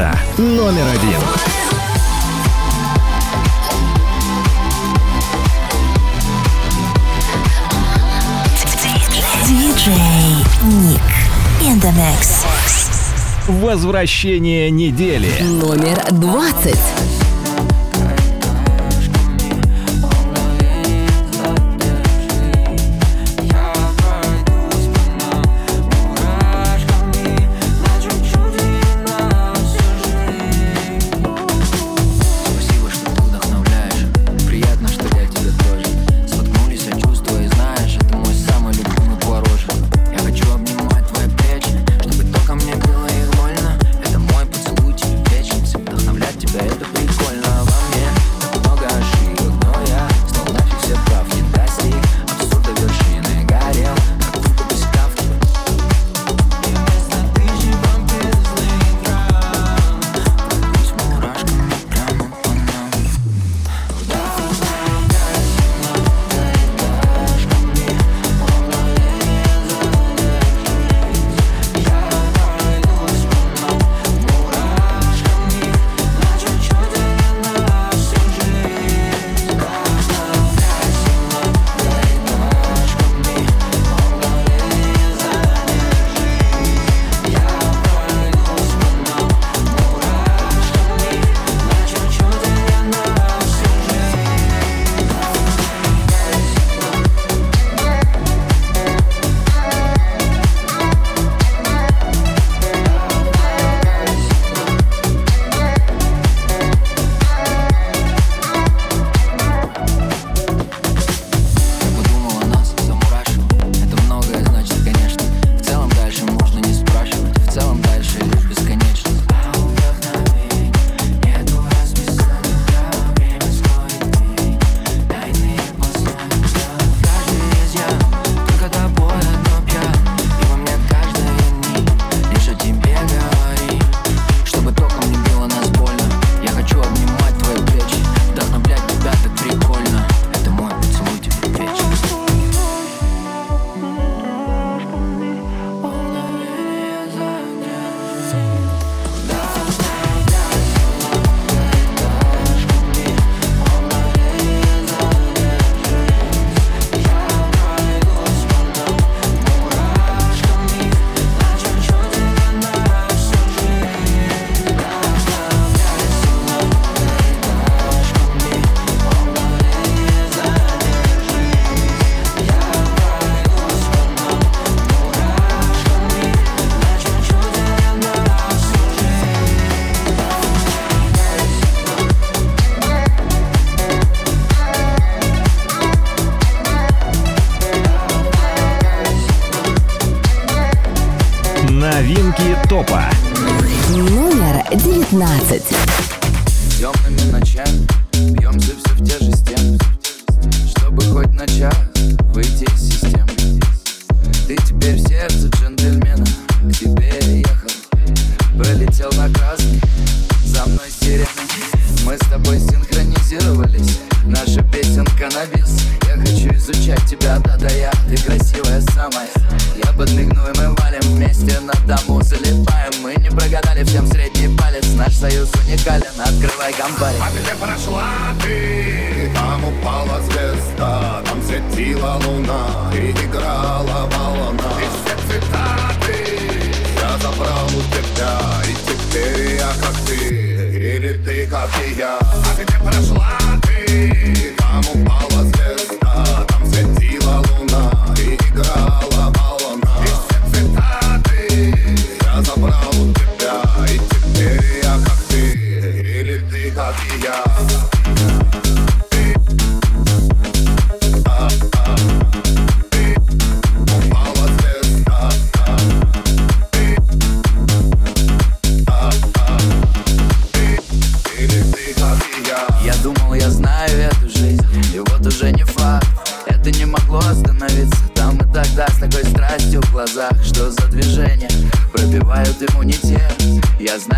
Рекорда номер один. Диджей Ник in. Возвращение недели. Номер двадцать.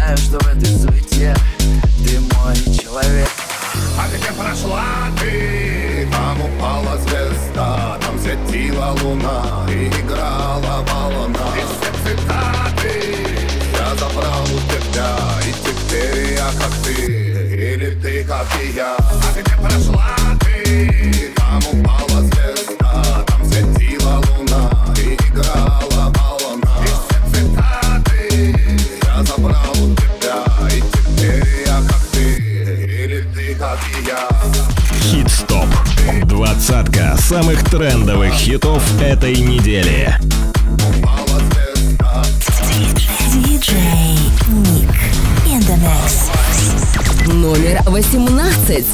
знаю, что в этой суете Ты мой человек. А где прошла ты? Там упала звезда Там светила луна И играла волна. И все цитаты Я забрал у тебя И теперь я как ты Или ты как и я. А где прошла самых трендовых хитов этой недели. Номер 18.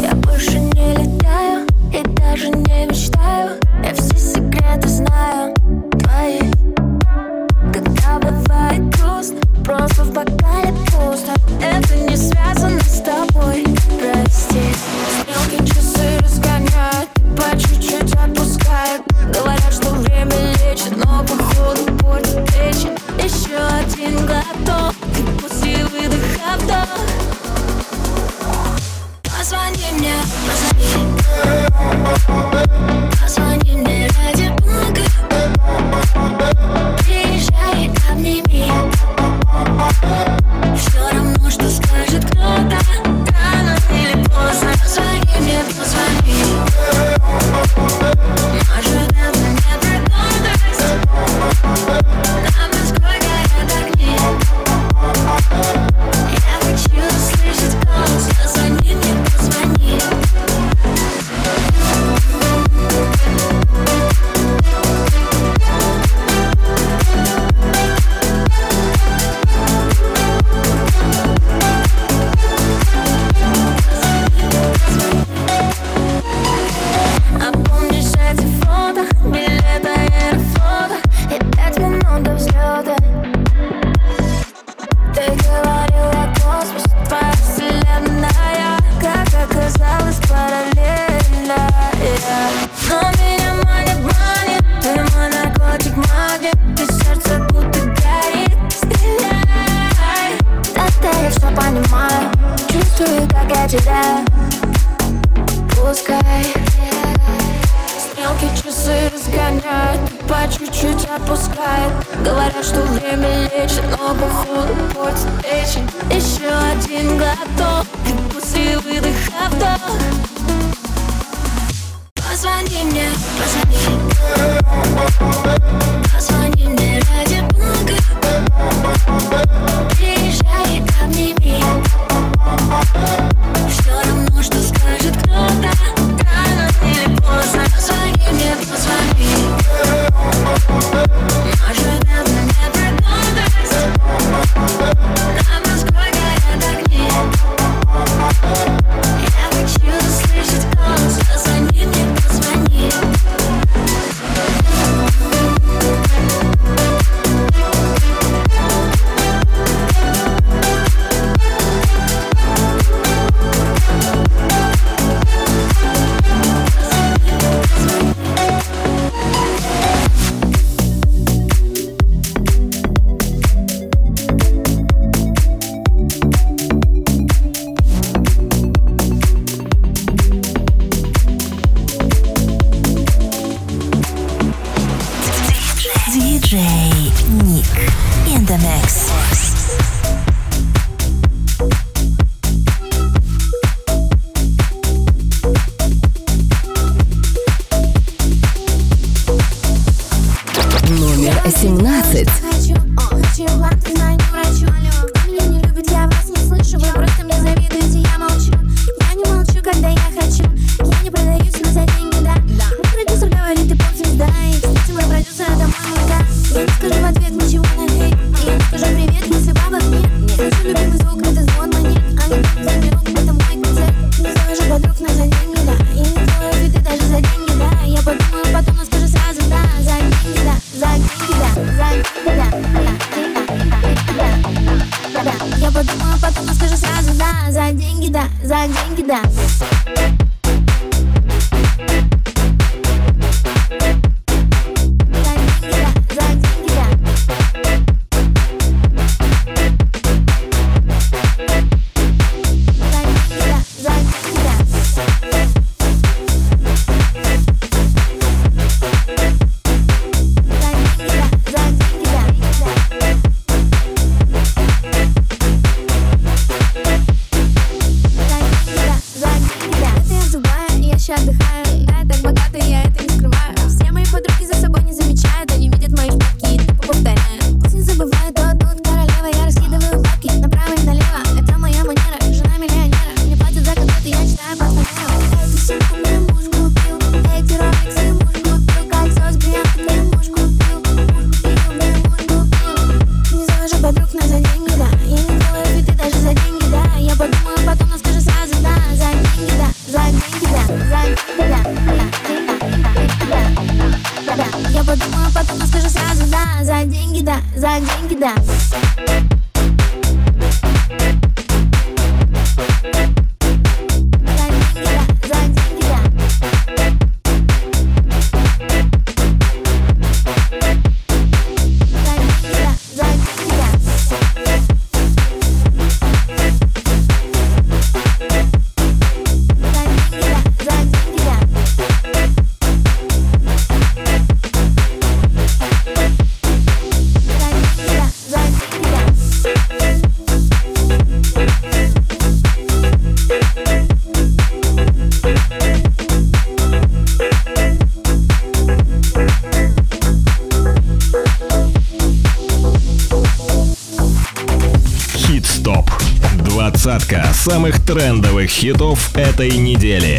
Я больше хитов этой недели.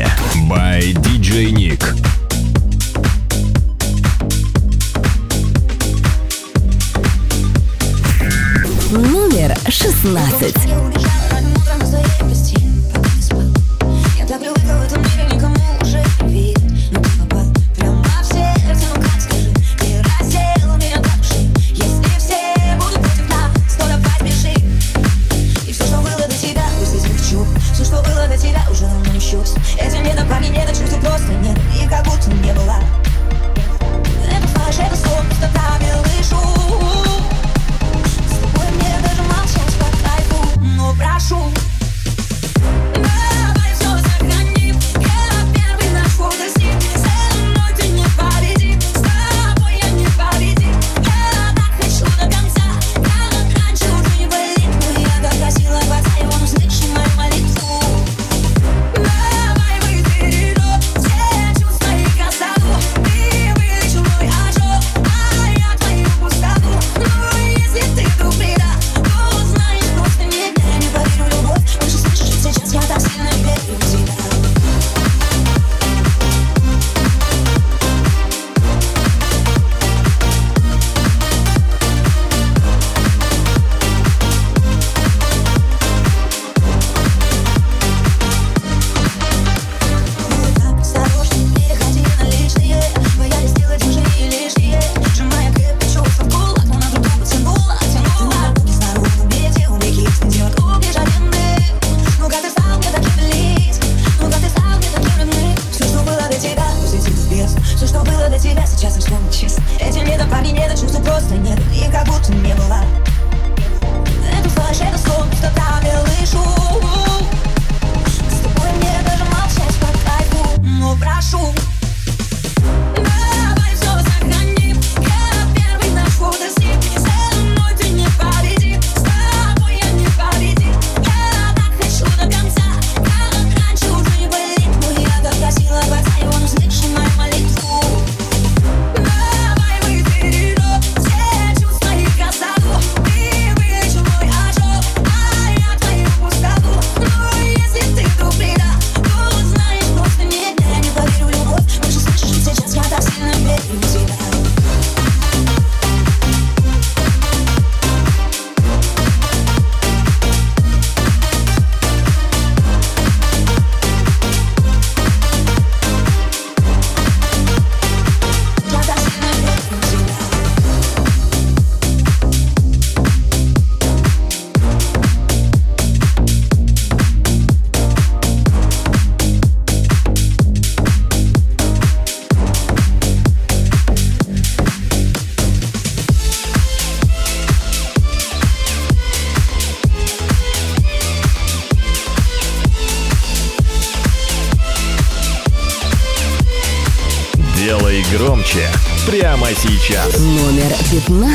15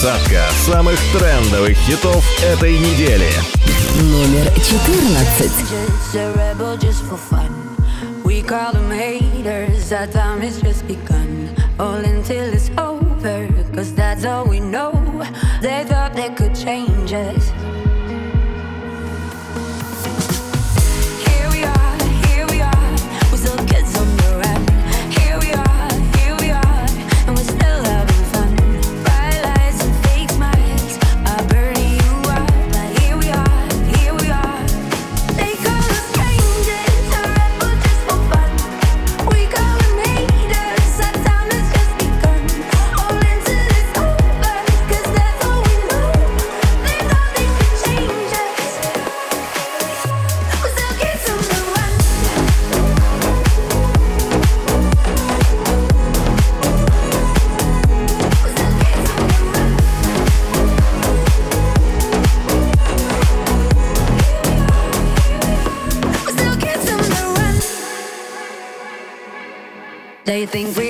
двадцатка самых трендовых хитов этой недели. Номер 14. We call them haters, our time has just begun. All until it's over, cause that's all we know. They thought they could change us, everything real.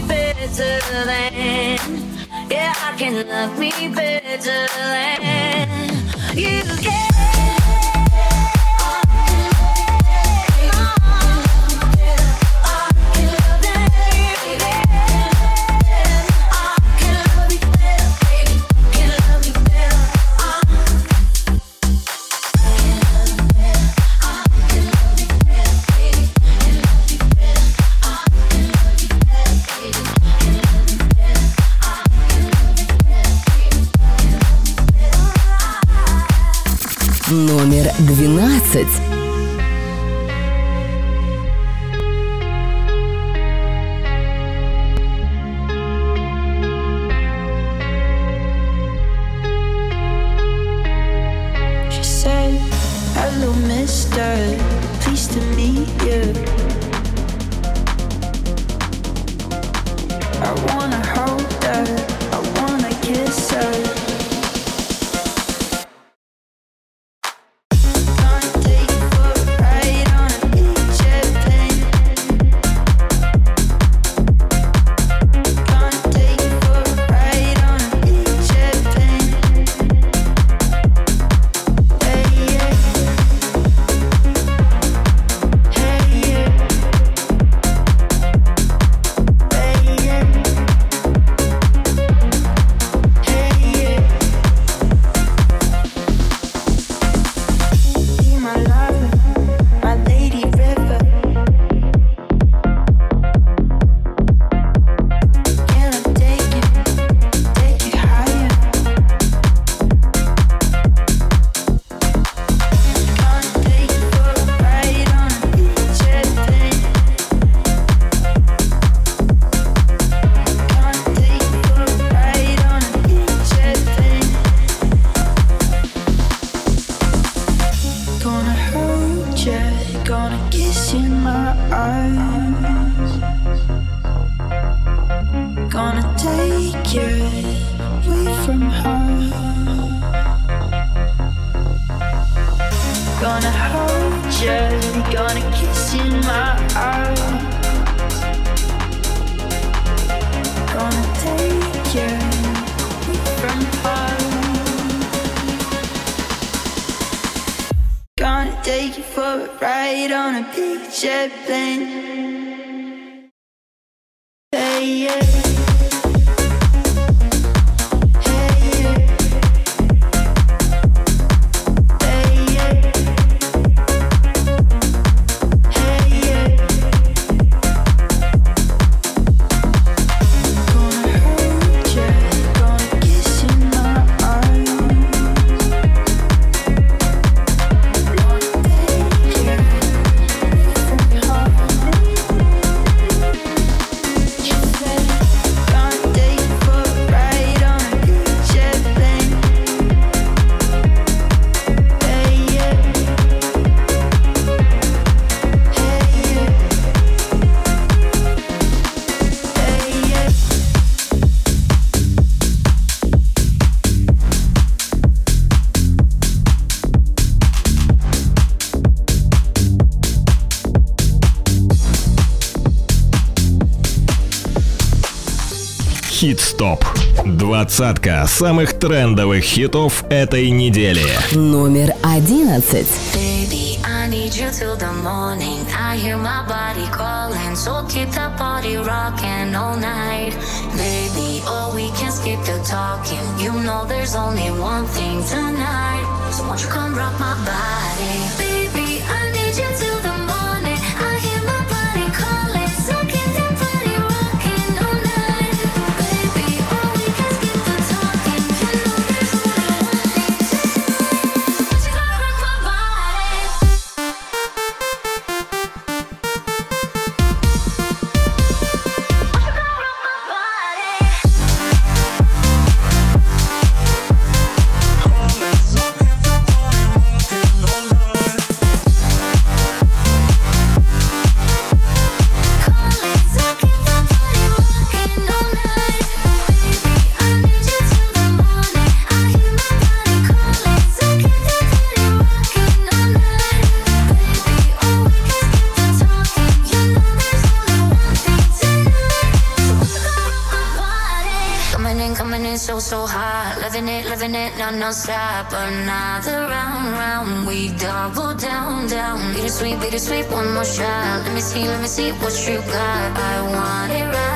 better than. Yeah, I can love me better than you can. It's. Хит-стоп. Двадцатка самых трендовых хитов этой недели. Номер одиннадцать. need you till the morning. I hear my body calling, so keep the party rocking all night. Baby, oh, we can skip the talking. You know there's only one thing tonight. So won't you come rock my body? Baby, I need you till stop. Another round, round, we double down, down. Bittersweet, bittersweet, one more shot. Let me see, let me see what you got. I want it right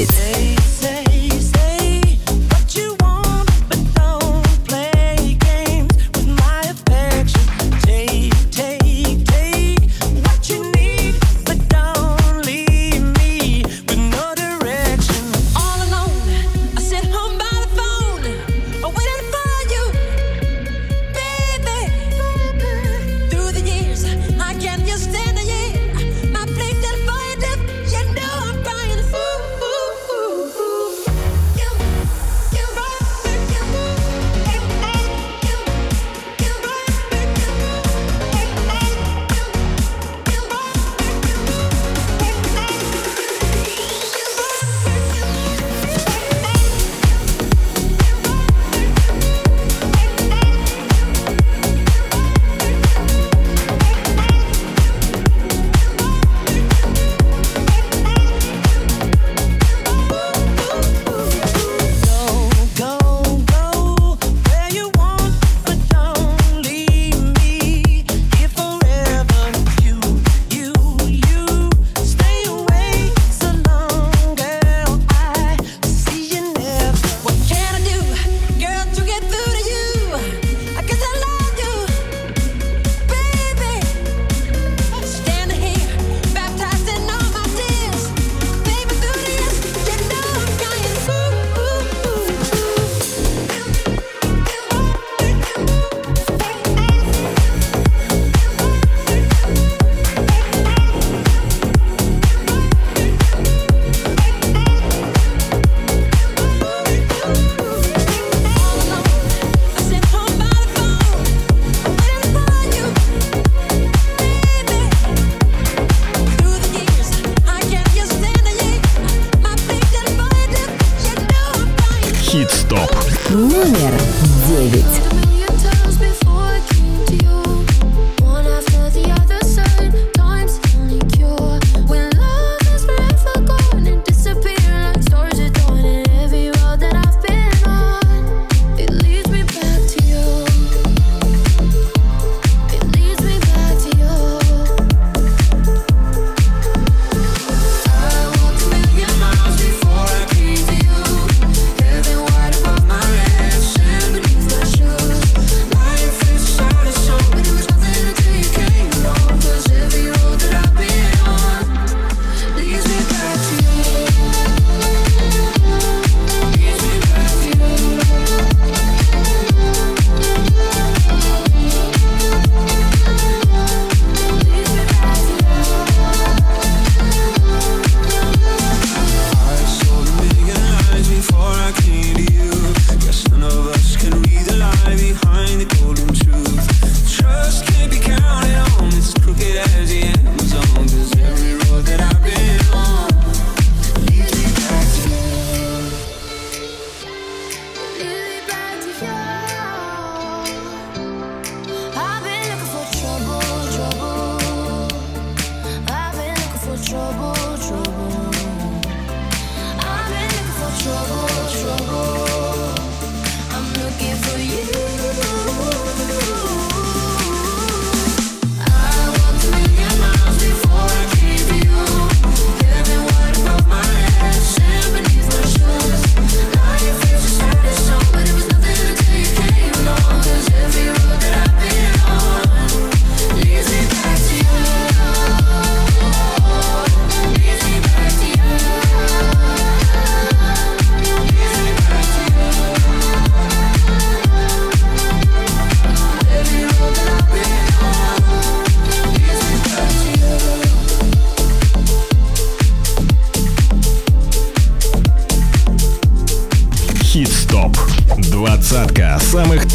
It.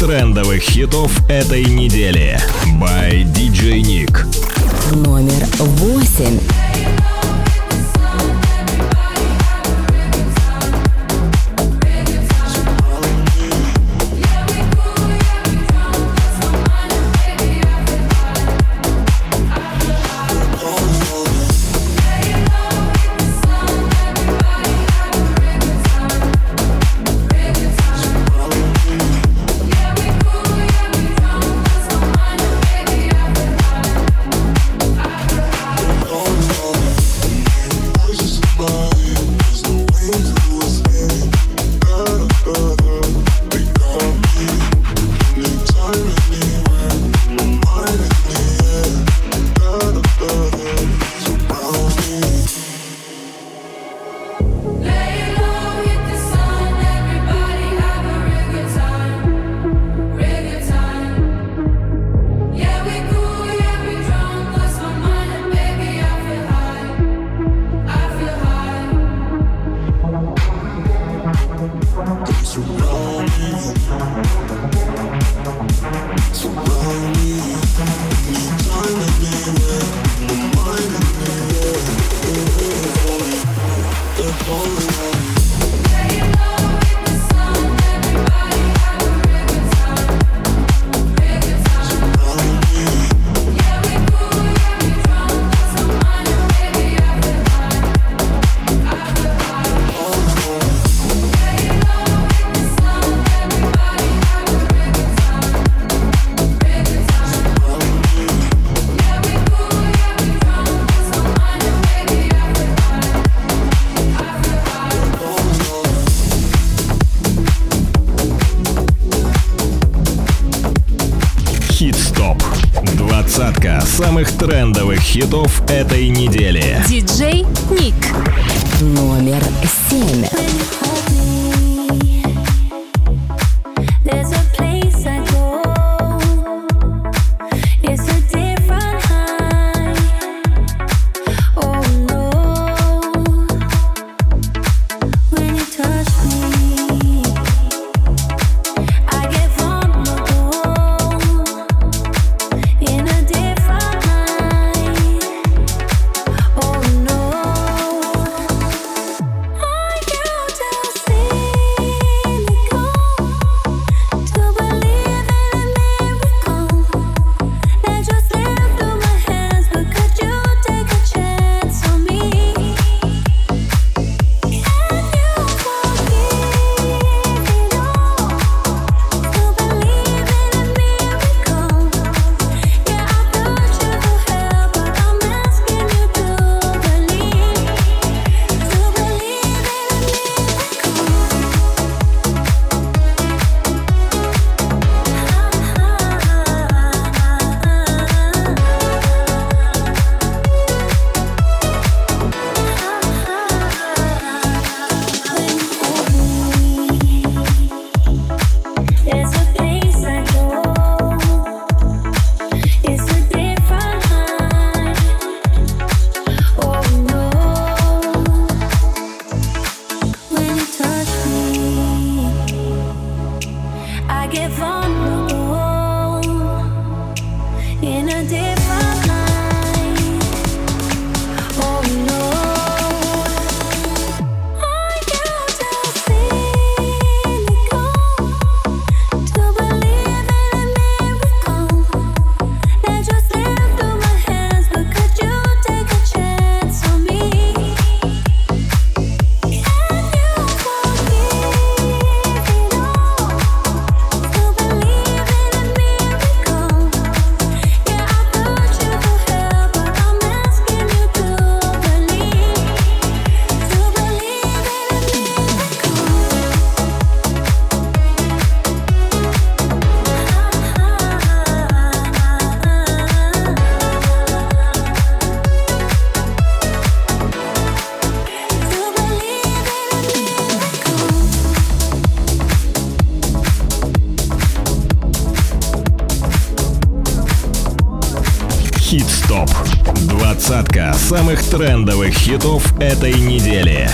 Трендовых хитов этой недели. By DJ Nick. Номер восемь. Самых хитов этой недели. Трендовых хитов этой недели.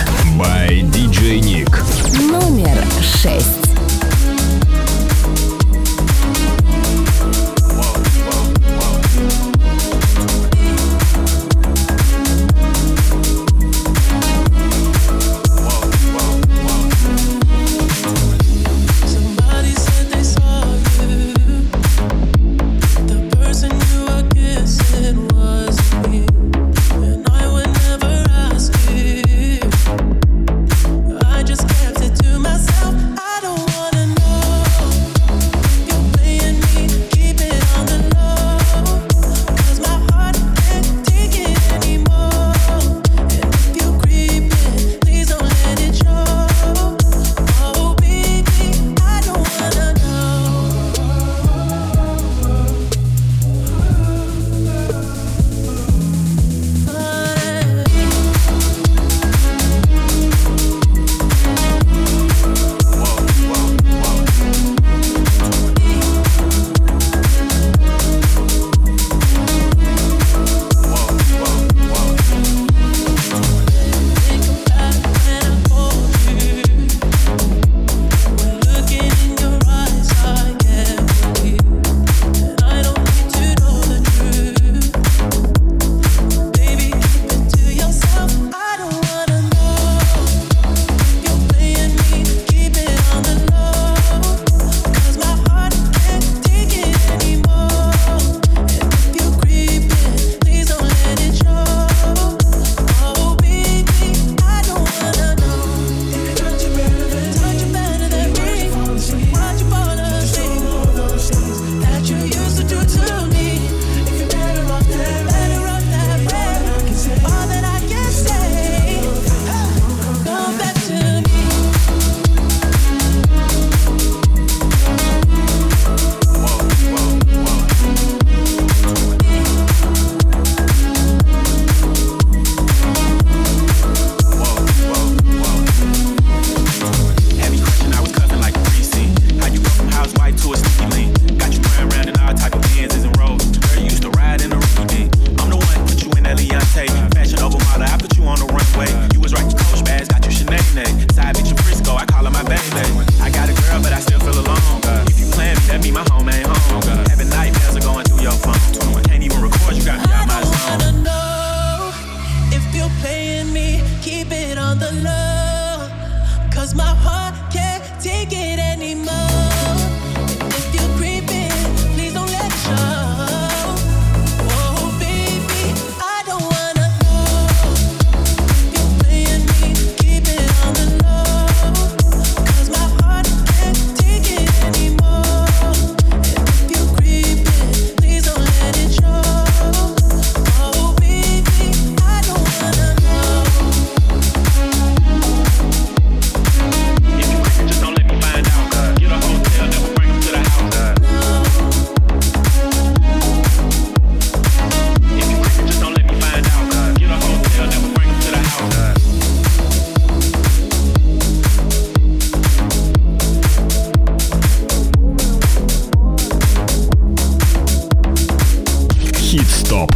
Хит-стоп.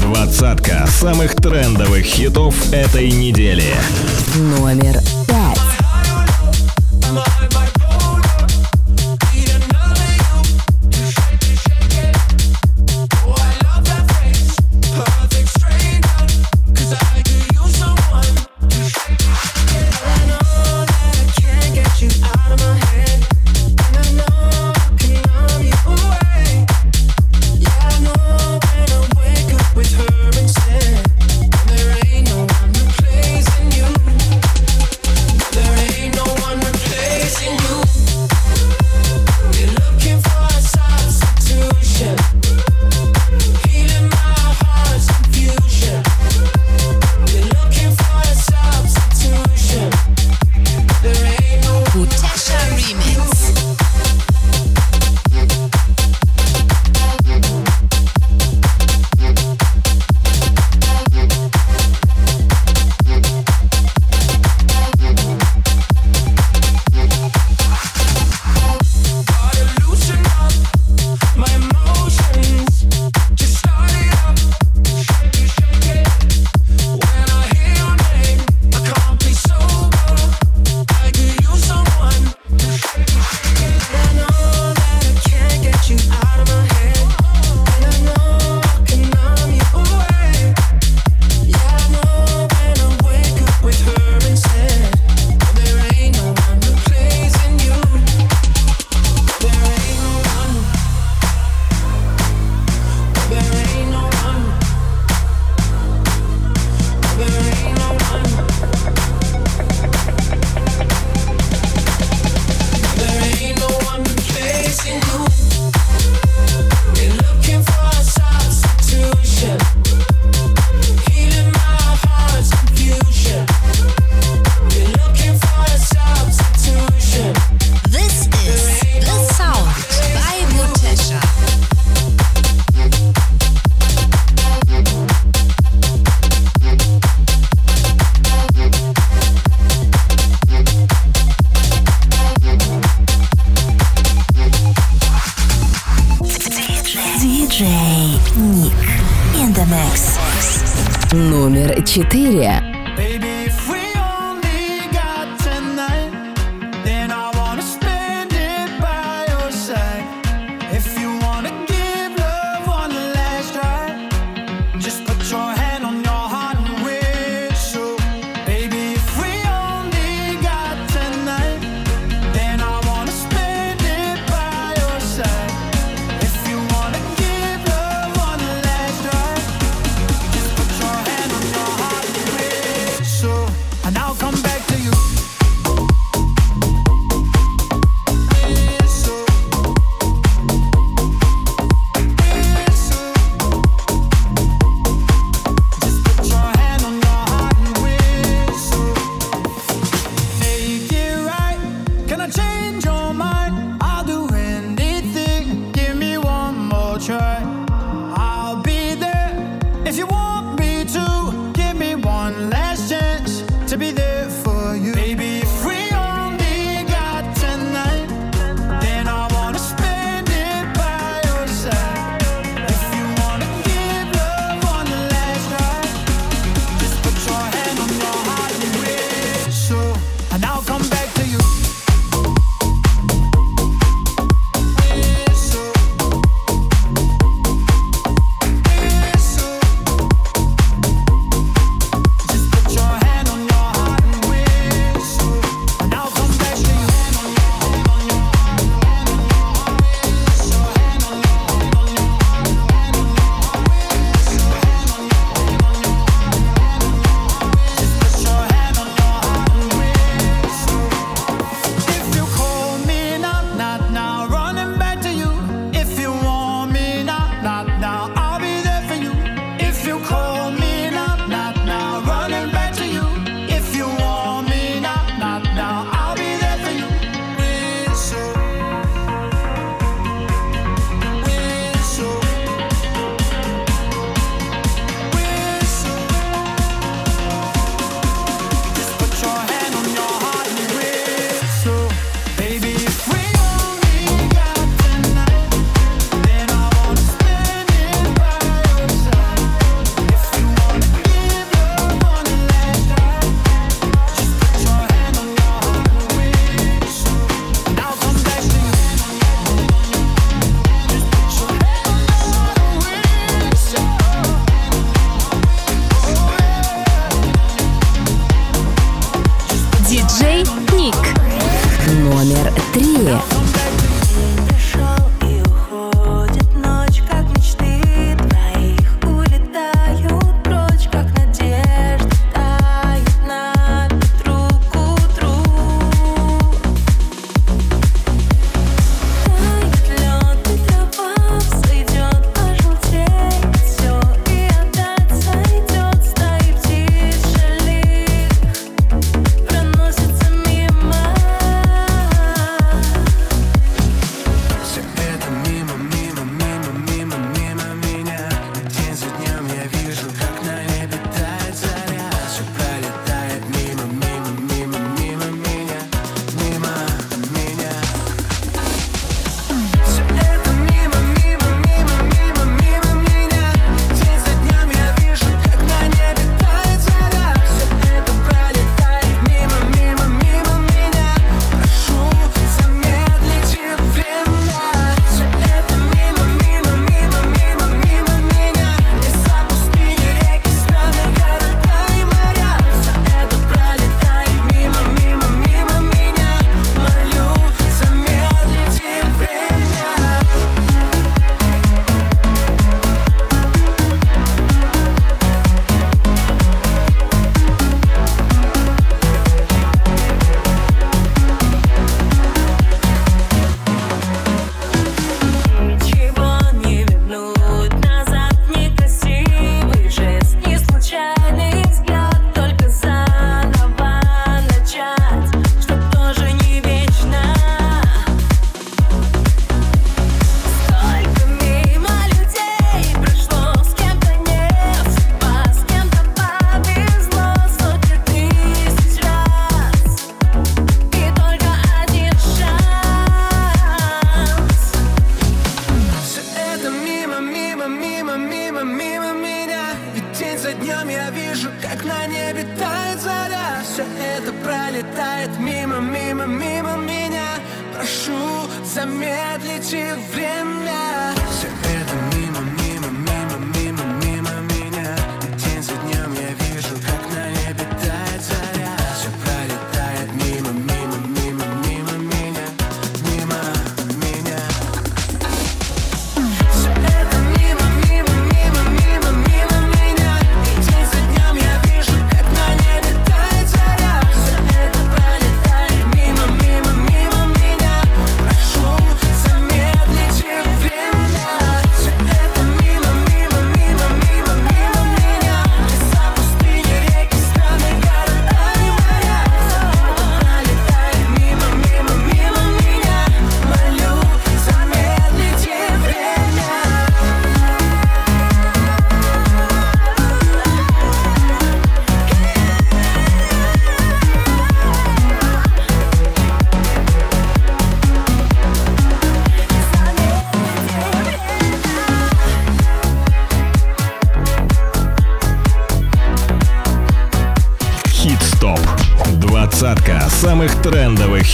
Двадцатка самых трендовых хитов этой недели. Номер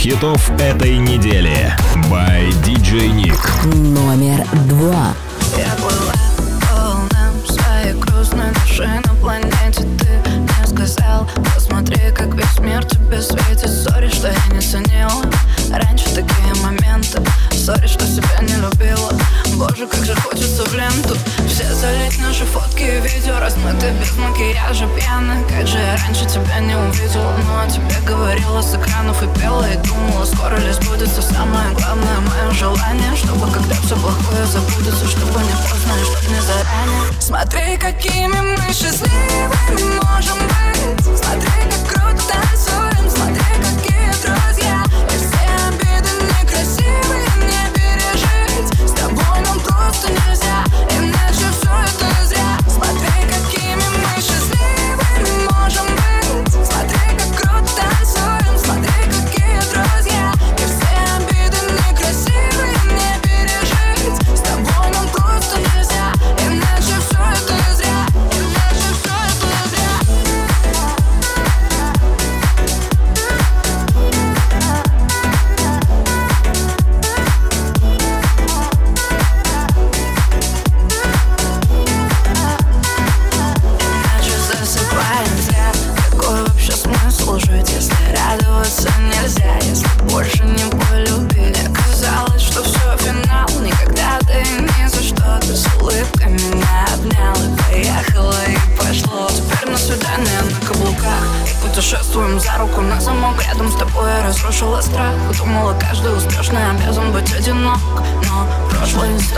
хитов этой недели. By DJ Nick. Номер два. Я была полна своей грустной души на планете как весь мир тебе светит Sorry, что я не ценила. Раньше такие моменты. Sorry, что себя не любила. Боже, как же хочется в ленту. Все залить наши фотки и видео. Размытые без макияжа, пьяны Как же я раньше тебя не увидела? Ну а тебе говорила с экранов и пела И думала, скоро ли сбудется Самое главное мое желание. Чтобы когда все плохое забудется Чтобы не поздно и чтобы не заранее. Смотри, какими мы счастливыми можем быть. Смотри, как кровь просто нельзя.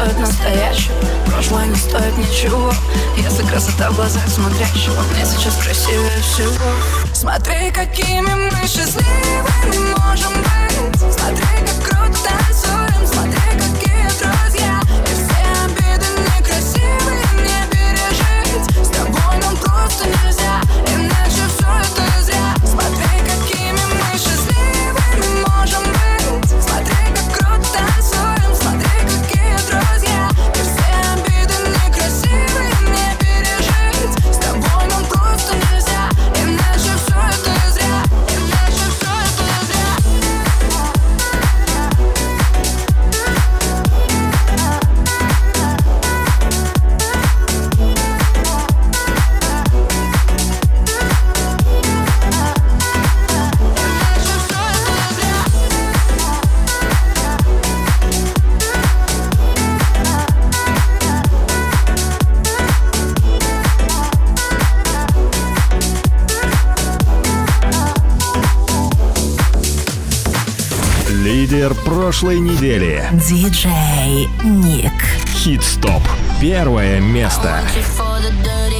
стоит настоящего. Прошлое не стоит ничего. Если красота в глазах смотрящего. Мне сейчас красивее всего. Смотри, какими мы счастливыми можем быть. Смотри, как круто все прошлой недели. Диджей Ник. Хит-стоп. Первое место. I